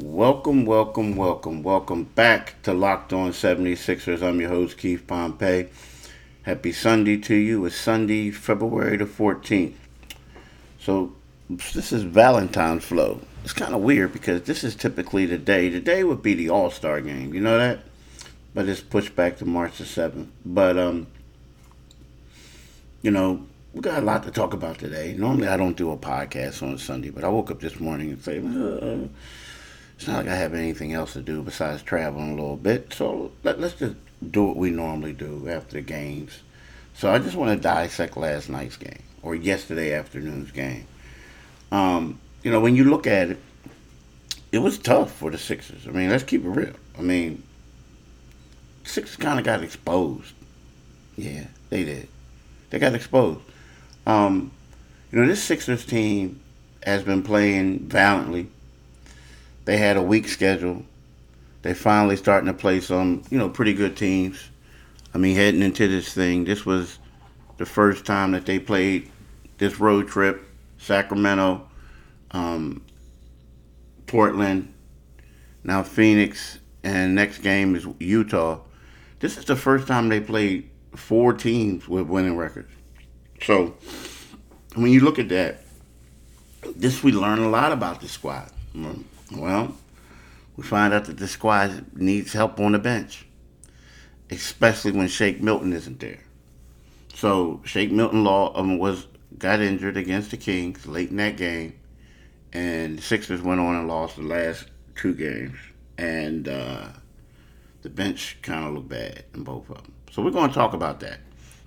Welcome, welcome, welcome, welcome back to Locked On 76ers. I'm your host, Keith Pompey. Happy Sunday to you. It's Sunday, February the 14th. So, this is Valentine's Flow. It's kind of weird because this is typically the day. The day would be the All Star game, you know that? But it's pushed back to March the 7th. But, um, you know, we got a lot to talk about today. Normally, I don't do a podcast on Sunday, but I woke up this morning and say, uh, it's not like I have anything else to do besides traveling a little bit. So let, us just do what we normally do after the games. So I just want to dissect last night's game or yesterday afternoon's game. Um, you know, when you look at it, it was tough for the Sixers. I mean, let's keep it real. I mean, Sixers kind of got exposed. Yeah, they did. They got exposed. Um, you know, this Sixers team has been playing valiantly they had a weak schedule. They finally starting to play some, you know, pretty good teams. I mean, heading into this thing, this was the first time that they played this road trip. Sacramento, um, Portland, now Phoenix, and next game is Utah. This is the first time they played four teams with winning records. So when you look at that, this we learn a lot about the squad. Well, we find out that the squad needs help on the bench, especially when Shake Milton isn't there. So Shake Milton Law um, was got injured against the Kings late in that game, and the Sixers went on and lost the last two games, and uh, the bench kind of looked bad in both of them. So we're going to talk about that.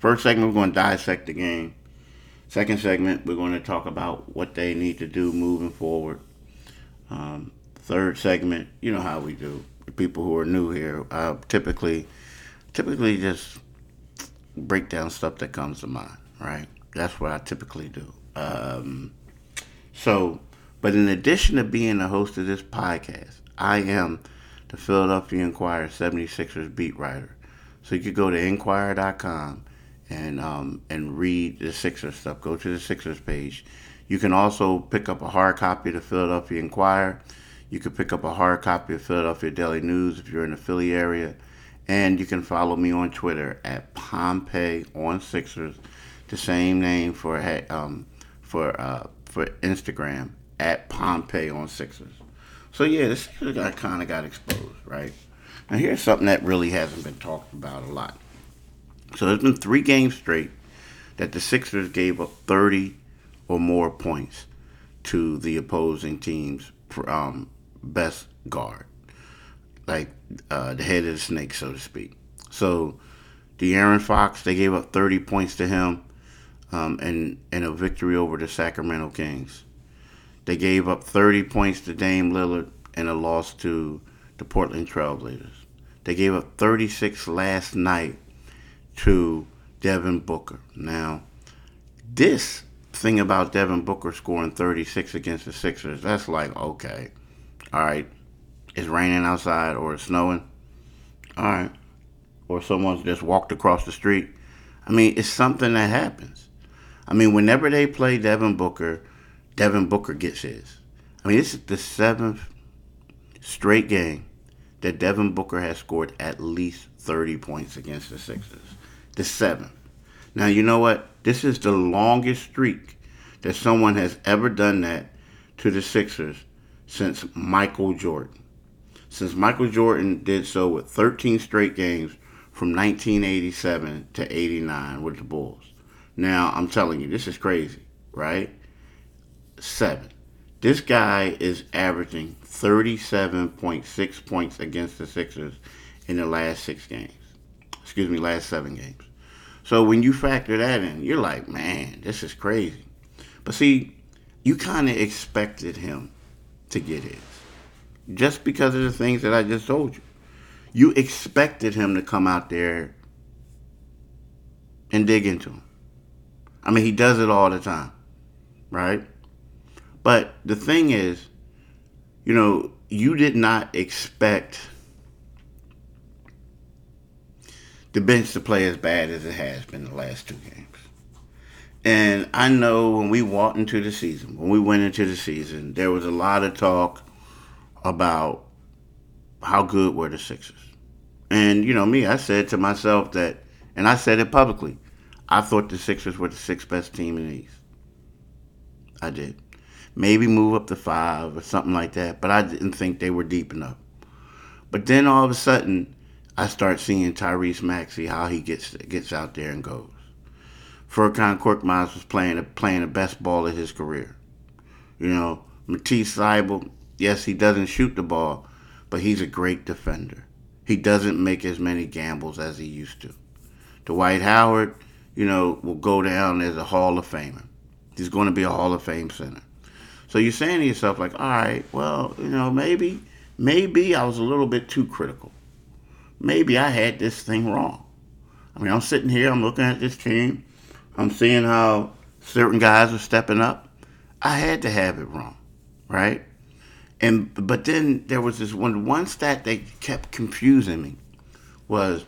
First segment, we're going to dissect the game. Second segment, we're going to talk about what they need to do moving forward um, third segment, you know how we do. People who are new here, I typically, typically just break down stuff that comes to mind. Right, that's what I typically do. Um, so, but in addition to being the host of this podcast, I am the Philadelphia Inquirer 76ers beat writer. So you could go to inquirer.com and um, and read the Sixers stuff. Go to the Sixers page. You can also pick up a hard copy of the Philadelphia Inquirer. You can pick up a hard copy of Philadelphia Daily News if you're in the Philly area. And you can follow me on Twitter at Pompey on Sixers, the same name for um, for uh, for Instagram at Pompey on Sixers. So yeah, Sixers got kind of got exposed, right? Now here's something that really hasn't been talked about a lot. So there's been three games straight that the Sixers gave up 30 or more points to the opposing team's um, best guard, like uh, the head of the snake, so to speak. So, De'Aaron Fox, they gave up 30 points to him um, in, in a victory over the Sacramento Kings. They gave up 30 points to Dame Lillard in a loss to the Portland Trailblazers. They gave up 36 last night to Devin Booker. Now, this thing about Devin Booker scoring 36 against the Sixers, that's like, okay, all right, it's raining outside or it's snowing. All right. Or someone's just walked across the street. I mean, it's something that happens. I mean, whenever they play Devin Booker, Devin Booker gets his. I mean, this is the seventh straight game that Devin Booker has scored at least 30 points against the Sixers. The seventh. Now, you know what? This is the longest streak that someone has ever done that to the Sixers since Michael Jordan. Since Michael Jordan did so with 13 straight games from 1987 to 89 with the Bulls. Now, I'm telling you, this is crazy, right? Seven. This guy is averaging 37.6 points against the Sixers in the last six games. Excuse me, last seven games. So when you factor that in, you're like, man, this is crazy. But see, you kind of expected him to get his just because of the things that I just told you. You expected him to come out there and dig into him. I mean, he does it all the time, right? But the thing is, you know, you did not expect the bench to play as bad as it has been the last two games. And I know when we walked into the season, when we went into the season, there was a lot of talk. about how good were the Sixers. And, you know, me, I said to myself that, and I said it publicly, I thought the Sixers were the sixth best team in the East. I did. Maybe move up to five or something like that, but I didn't think they were deep enough. But then all of a sudden, I start seeing Tyrese Maxey, how he gets gets out there and goes. Furkan Korkmaz was playing playing the best ball of his career. You know, Matisse Thybulle, yes, he doesn't shoot the ball, but he's a great defender. He doesn't make as many gambles as he used to. Dwight Howard, you know, will go down as a Hall of Famer. He's going to be a Hall of Fame center. So you're saying to yourself, like, all right, well, you know, maybe, maybe I was a little bit too critical. Maybe I had this thing wrong. I mean, I'm sitting here, I'm looking at this team, I'm seeing how certain guys are stepping up. I had to have it wrong, right? And but then there was this one one stat that kept confusing me was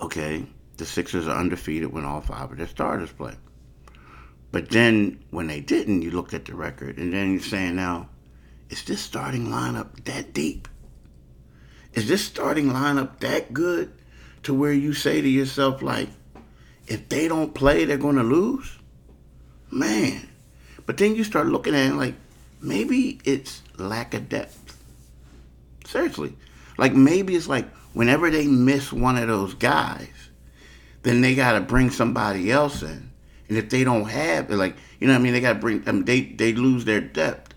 okay, the Sixers are undefeated when all five of their starters play. But then when they didn't, you looked at the record and then you're saying now, is this starting lineup that deep? Is this starting lineup that good to where you say to yourself like, if they don't play, they're going to lose? Man. But then you start looking at it like, maybe it's lack of depth. Seriously. Like maybe it's like whenever they miss one of those guys, then they got to bring somebody else in. And if they don't have, like, you know what I mean? They got to bring, I mean, they, they lose their depth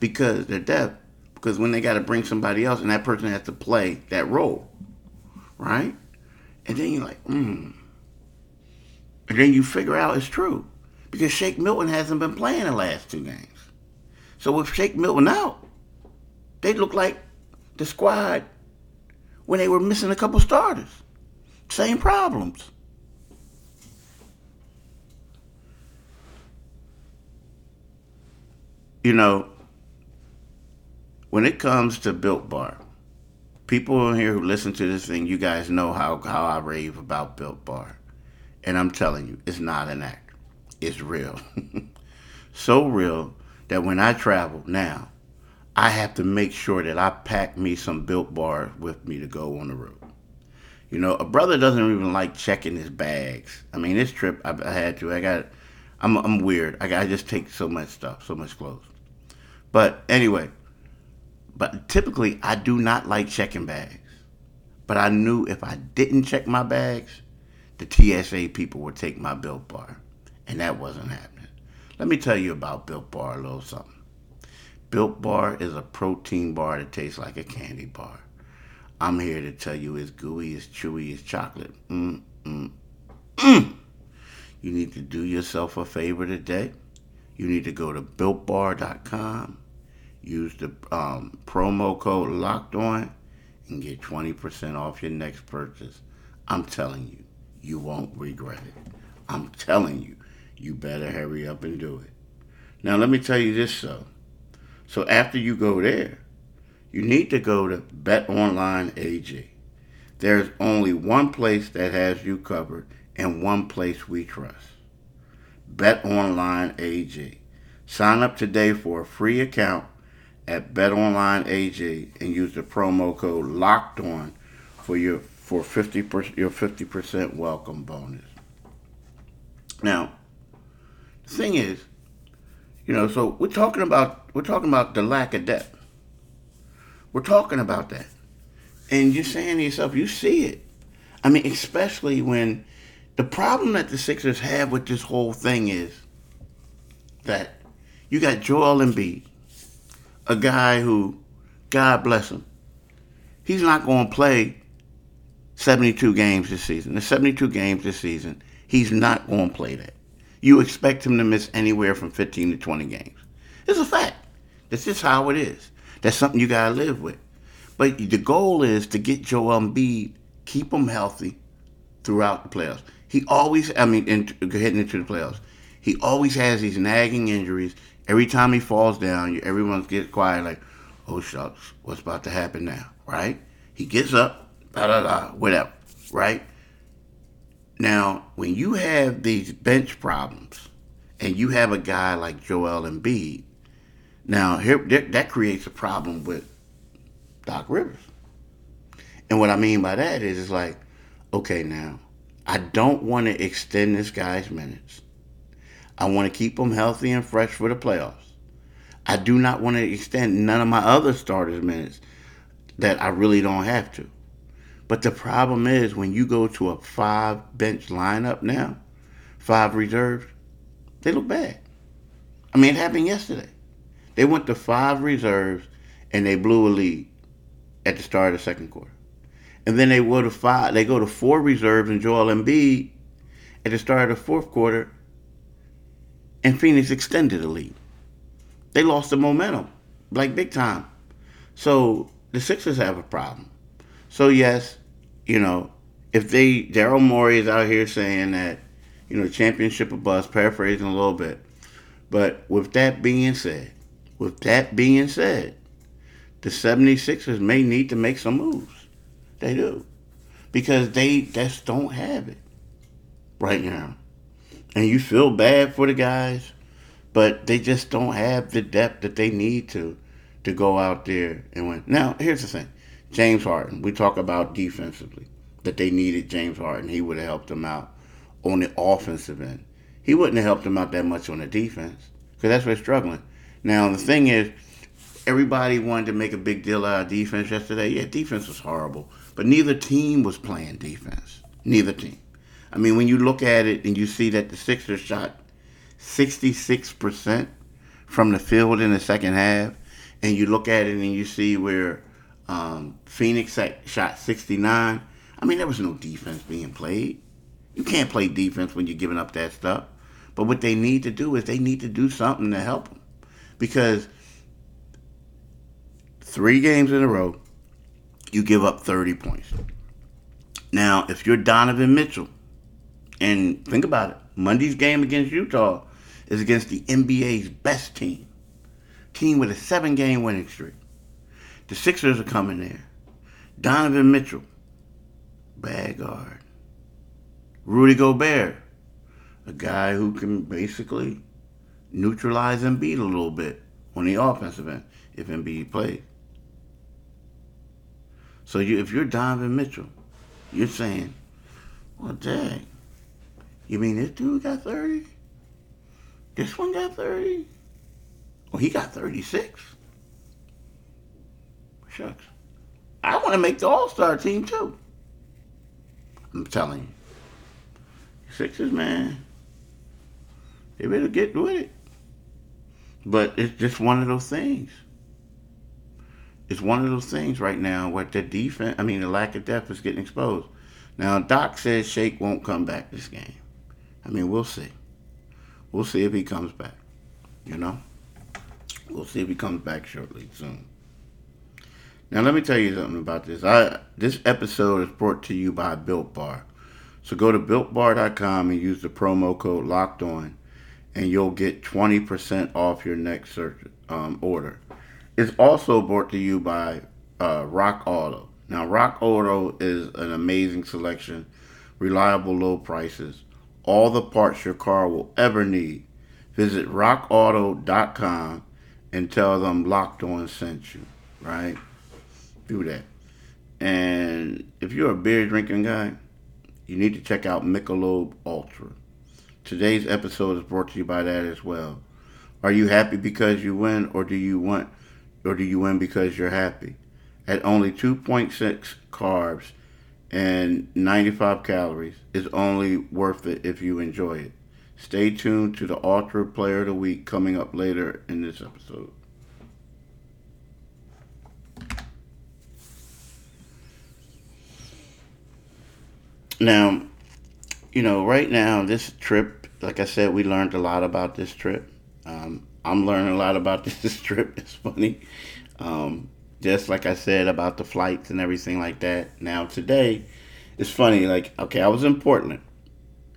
because their depth, because when they got to bring somebody else and that person has to play that role, right? And then you're like, hmm. And then you figure out it's true because Shake Milton hasn't been playing the last two games. So with Shake Milton out, they look like the squad when they were missing a couple starters. Same problems. You know, when it comes to Built Bar, people in here who listen to this thing, you guys know how, how I rave about Built Bar. And I'm telling you, it's not an act. It's real. so real that when I travel now, I have to make sure that I pack me some built bar with me to go on the road. You know, a brother doesn't even like checking his bags. I mean, this trip I, I had to. I got, I'm I'm weird. I, got, I just take so much stuff, so much clothes. But anyway, but typically I do not like checking bags. But I knew if I didn't check my bags, the TSA people would take my built bar, and that wasn't happening. Let me tell you about Built Bar a little something. Built Bar is a protein bar that tastes like a candy bar. I'm here to tell you it's gooey, it's chewy, it's chocolate. Mm, mm, mm. You need to do yourself a favor today. You need to go to builtbar.com, use the um, promo code locked on, and get 20% off your next purchase. I'm telling you, you won't regret it. I'm telling you, you better hurry up and do it. Now, let me tell you this, though. So, after you go there, you need to go to betonline.ag. There's only one place that has you covered and one place we trust. BetOnline AG. Sign up today for a free account at BetOnline AG and use the promo code Locked On for your for 50 your 50% welcome bonus. Now, the thing is, you know, so we're talking about we're talking about the lack of depth. We're talking about that. And you're saying to yourself, you see it. I mean, especially when the problem that the Sixers have with this whole thing is that you got Joel Embiid, a guy who, God bless him, he's not going to play 72 games this season. The 72 games this season, he's not going to play that you expect him to miss anywhere from 15 to 20 games. It's a fact. That's just how it is. That's something you got to live with. But the goal is to get Joel Embiid, keep him healthy throughout the playoffs. He always, I mean, in, heading into the playoffs, he always has these nagging injuries. Every time he falls down, everyone gets quiet, like, oh shucks, what's about to happen now, right? He gets up, da da da, whatever, right? Now, when you have these bench problems and you have a guy like Joel Embiid, Now, here that creates a problem with Doc Rivers. And what I mean by that is, it's like, okay, now, I don't want to extend this guy's minutes. I want to keep them healthy and fresh for the playoffs. I do not want to extend none of my other starters' minutes that I really don't have to. But the problem is when you go to a five bench lineup now, five reserves, they look bad. I mean, it happened yesterday. They went to five reserves and they blew a lead at the start of the second quarter. And then they go to five. They go to four reserves and Joel Embiid at the start of the fourth quarter, and Phoenix extended the lead. They lost the momentum, like big time. So the Sixers have a problem. So yes, you know, if they Daryl Morey is out here saying that, you know, championship of bust, paraphrasing a little bit. But with that being said, with that being said, the 76ers may need to make some moves. They do. Because they just don't have it right now. And you feel bad for the guys, but they just don't have the depth that they need to to go out there and win. Now, here's the thing. James Harden, we talk about defensively, that they needed James Harden. He would have helped them out on the offensive end. He wouldn't have helped them out that much on the defense because that's where they're struggling. Now, the thing is, everybody wanted to make a big deal out of defense yesterday. Yeah, defense was horrible, but neither team was playing defense. Neither team. I mean, when you look at it and you see that the Sixers shot 66% from the field in the second half, and you look at it and you see where um, Phoenix shot 69, I mean, there was no defense being played. You can't play defense when you're giving up that stuff. But what they need to do is they need to do something to help them. Because three games in a row, you give up 30 points. Now, if you're Donovan Mitchell, and think about it, Monday's game against Utah is against the NBA's best team, team with a seven game winning streak. The Sixers are coming there. Donovan Mitchell, bad guard. Rudy Gobert, a guy who can basically neutralize Embiid a little bit on the offensive end if Embiid plays. So you, if you're Donovan Mitchell, you're saying, well, dang, you mean this dude got 30? This one got 30? Well, he got 36. Shucks. I want to make the All Star team too. I'm telling you. Sixers, man. They better get with it. But it's just one of those things. It's one of those things right now where the defense, I mean, the lack of depth is getting exposed. Now, Doc says Shake won't come back this game. I mean, we'll see. We'll see if he comes back. You know? We'll see if he comes back shortly, soon. Now, let me tell you something about this. I This episode is brought to you by Built Bar. So go to builtbar.com and use the promo code Locked On, and you'll get 20% off your next search, um, order. It's also brought to you by uh, Rock Auto. Now, Rock Auto is an amazing selection, reliable low prices, all the parts your car will ever need. Visit rockauto.com and tell them Locked On sent you, right? Do that. And if you're a beer drinking guy, you need to check out Michelob Ultra. Today's episode is brought to you by that as well. Are you happy because you win, or do you want, or do you win because you're happy? At only 2.6 carbs and 95 calories, is only worth it if you enjoy it. Stay tuned to the Ultra Player of the Week coming up later in this episode. Now, you know, right now, this trip, like I said, we learned a lot about this trip. Um, I'm learning a lot about this trip. It's funny. Um, just like I said about the flights and everything like that. Now, today, it's funny. Like, okay, I was in Portland,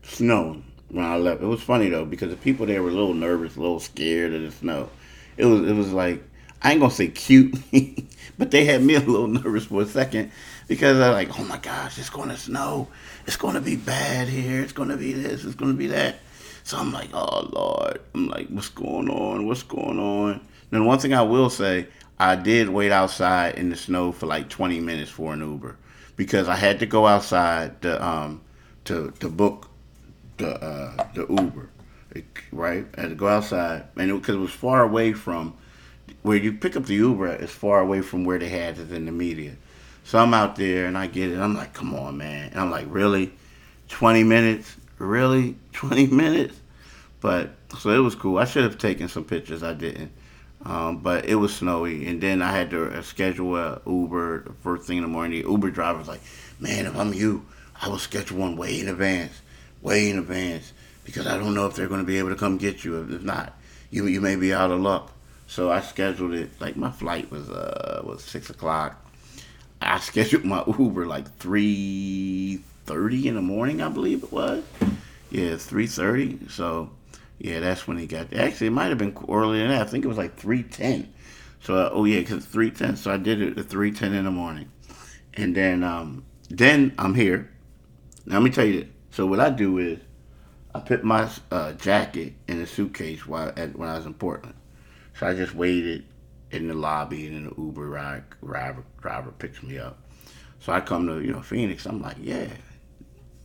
snowing when I left. It was funny though because the people there were a little nervous, a little scared of the snow. It was it was like I ain't gonna say cute, but they had me a little nervous for a second because they're like, oh my gosh, it's gonna snow, it's gonna be bad here, it's gonna be this, it's gonna be that. So I'm like, oh Lord, I'm like, what's going on? What's going on? Then one thing I will say, I did wait outside in the snow for like 20 minutes for an Uber because I had to go outside to um to to book the uh, the Uber, right? I had to go outside, and because it, it, was far away from where you pick up the Uber, it's far away from where they had it in the media. So I'm out there and I get it. I'm like, come on, man. And I'm like, really? 20 minutes? Really? 20 minutes? But so it was cool. I should have taken some pictures. I didn't. Um, but it was snowy, and then I had to uh, schedule a Uber first thing in the morning. The Uber driver was like, "Man, if I'm you, I will schedule one way in advance, way in advance, because I don't know if they're going to be able to come get you. If not, you you may be out of luck." So I scheduled it. Like my flight was uh was six o'clock. I scheduled my Uber like three thirty in the morning, I believe it was. Yeah, three thirty. So yeah, that's when he got. Actually, it might have been earlier than that. I think it was like three ten. So uh, oh yeah, cause three ten. So I did it at three ten in the morning, and then um then I'm here. Now let me tell you. So what I do is I put my uh, jacket in a suitcase while at, when I was in Portland. So I just waited in the lobby, and then the Uber ride, driver driver picks me up. So I come to you know Phoenix. I'm like, yeah,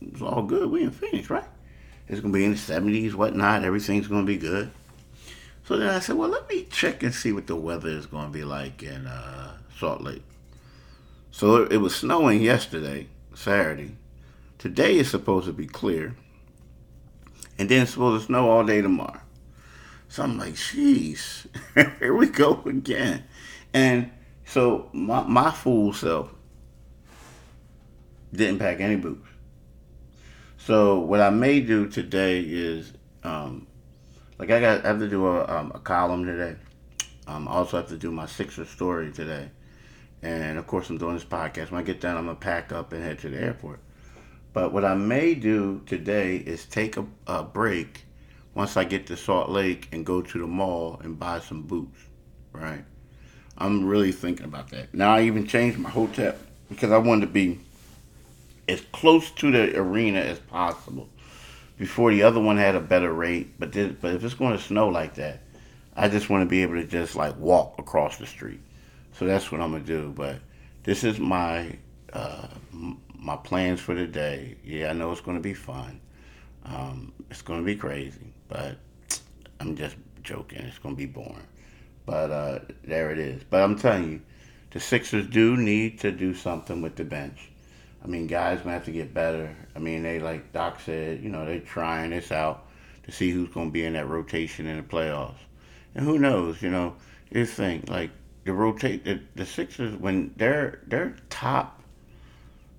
it's all good. We in Phoenix, right? It's gonna be in the 70s, whatnot. Everything's gonna be good. So then I said, well, let me check and see what the weather is gonna be like in uh, Salt Lake. So it, it was snowing yesterday, Saturday. Today is supposed to be clear, and then it's supposed to snow all day tomorrow. So I'm like, jeez, here we go again. And so my, my fool self didn't pack any boots. So what I may do today is, um, like I got I have to do a, um, a column today. Um, I also have to do my Sixer story today, and of course I'm doing this podcast. When I get done, I'm gonna pack up and head to the airport. But what I may do today is take a, a break once I get to Salt Lake and go to the mall and buy some boots. Right. I'm really thinking about that. Now I even changed my hotel because I wanted to be as close to the arena as possible. Before the other one had a better rate, but this, but if it's going to snow like that, I just want to be able to just like walk across the street. So that's what I'm gonna do. But this is my uh, my plans for the day. Yeah, I know it's gonna be fun. Um, it's gonna be crazy, but I'm just joking. It's gonna be boring. But uh, there it is. But I'm telling you, the Sixers do need to do something with the bench. I mean, guys gonna have to get better. I mean, they like Doc said, you know, they're trying this out to see who's gonna be in that rotation in the playoffs. And who knows, you know, this thing like the rotate the, the Sixers when they're they're top.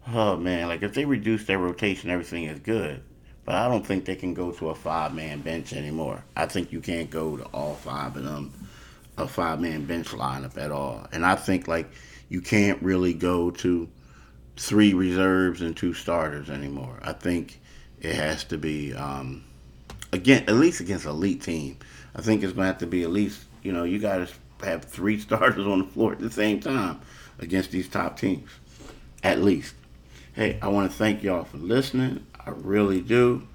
Oh man, like if they reduce their rotation, everything is good. But I don't think they can go to a five man bench anymore. I think you can't go to all five of them a five man bench lineup at all. And I think like you can't really go to three reserves and two starters anymore. I think it has to be um, again at least against elite team. I think it's going to have to be at least you know you got to have three starters on the floor at the same time against these top teams, at least. Hey, I want to thank y'all for listening. I really do.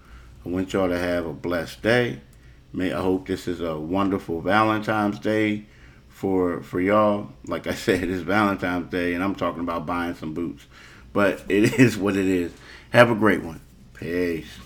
I want y'all to have a blessed day. May I hope this is a wonderful Valentine's Day for for y'all. Like I said, it's Valentine's Day, and I'm talking about buying some boots. But it is what it is. Have a great one. Peace.